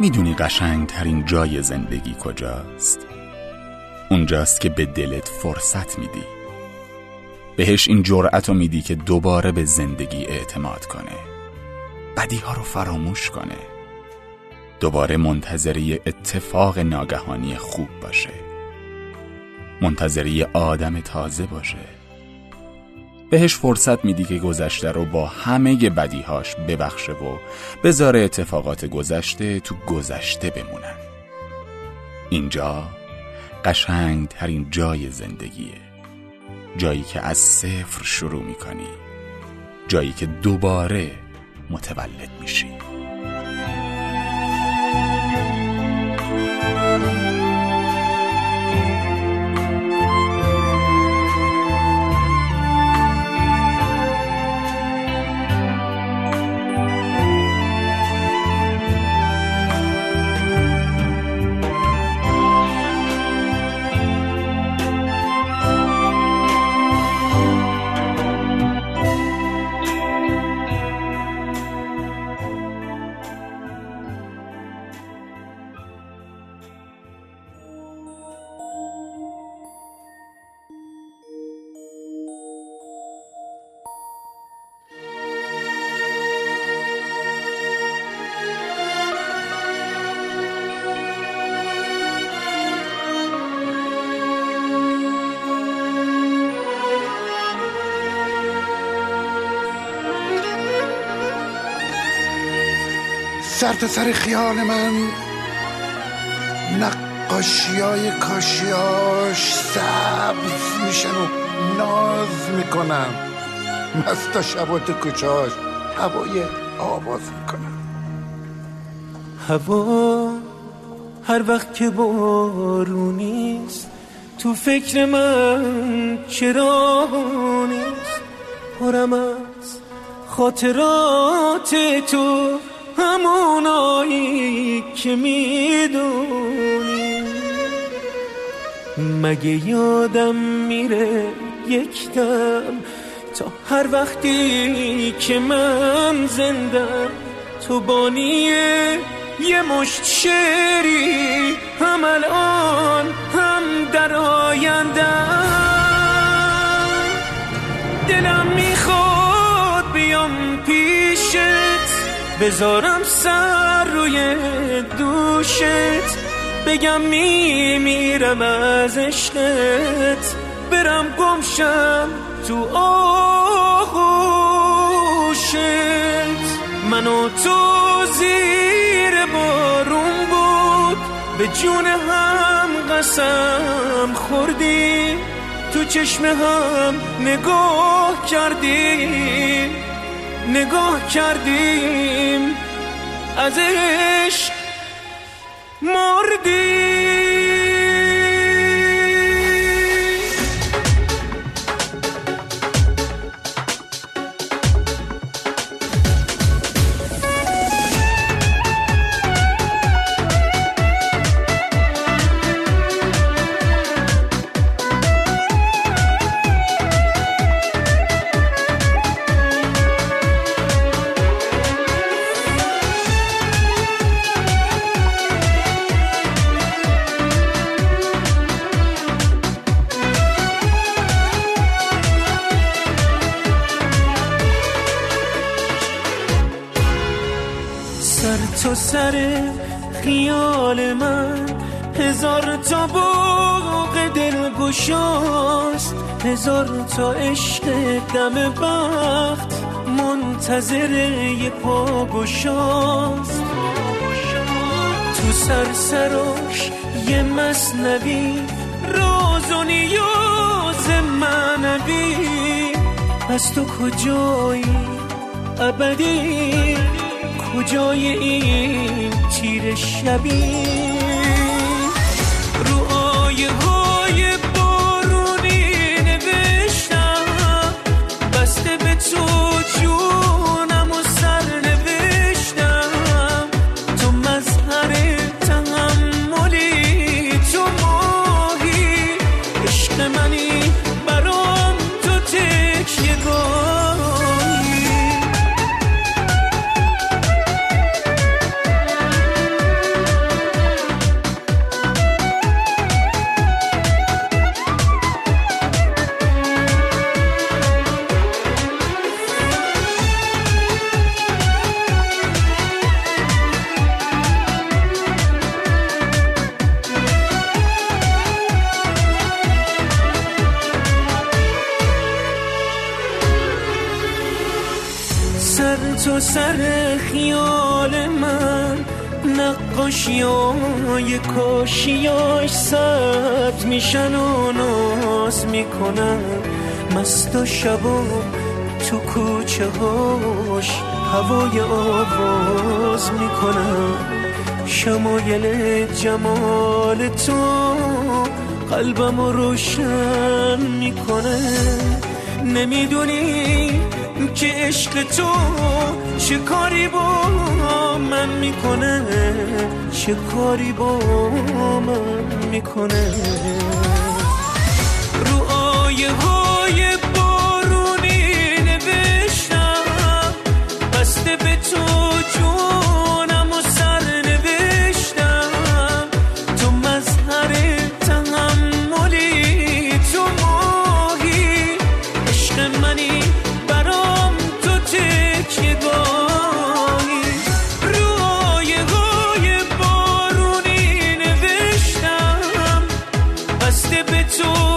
می‌دونی قشنگترین جای زندگی کجاست؟ اونجاست که به دلت فرصت میدی. بهش این جرأت رو میدی که دوباره به زندگی اعتماد کنه. بدی ها رو فراموش کنه. دوباره منتظری اتفاق ناگهانی خوب باشه. منتظری آدم تازه باشه. بهش فرصت میدی که گذشته رو با همه بدیهاش ببخشه و بذاره اتفاقات گذشته تو گذشته بمونن. اینجا قشنگ ترین جای زندگیه. جایی که از صفر شروع می‌کنی. جایی که دوباره متولد میشی. سر تا سر خیال من. نقاشی های کاشیاش سبز میشن و ناز می‌کنن. مستا شبات کچاش هوای آواز می‌کنن. هوا هر وقت که بارونیست تو فکر من چرا نیست؟ پرم از خاطرات تو. همونایی که می‌دونی. مگه یادم میره یک دم تا هر وقتی که من زندم تو بانیه یه مشت شعری هم الان هم در آینده دلم می‌خواد بیام پیشت بذارم سر روی دوشت. بگم میمیرم از عشقت. برم گمشم تو آغوشت. من و تو زیر بارون بود. به جون هم قسم خوردی. تو چشم هم نگاه کردی. نگاه کردیم از عشق مردیم. تو سر خیال من. هزار تا باغ دل گشاست. هزار تا عشق دم بخت. منتظر یه پا گشاست تو سر سراش یه مصنبی راز و نیاز منوی. از تو کجایی ابدی؟ کجای این تیر شبی؟ تا سر خیال من نقاشی های کاشیاش سبز میشن و ناز می‌کنن. مست و شبا تو کوچه هاش هوای آواز می‌کنن. شمایل جمال تو قلبم روشن می‌کنه. نمی‌دونی که عشق تو چه کاری با من می‌کنه؟ چه کاری با من می‌کنه؟ رو آیه های to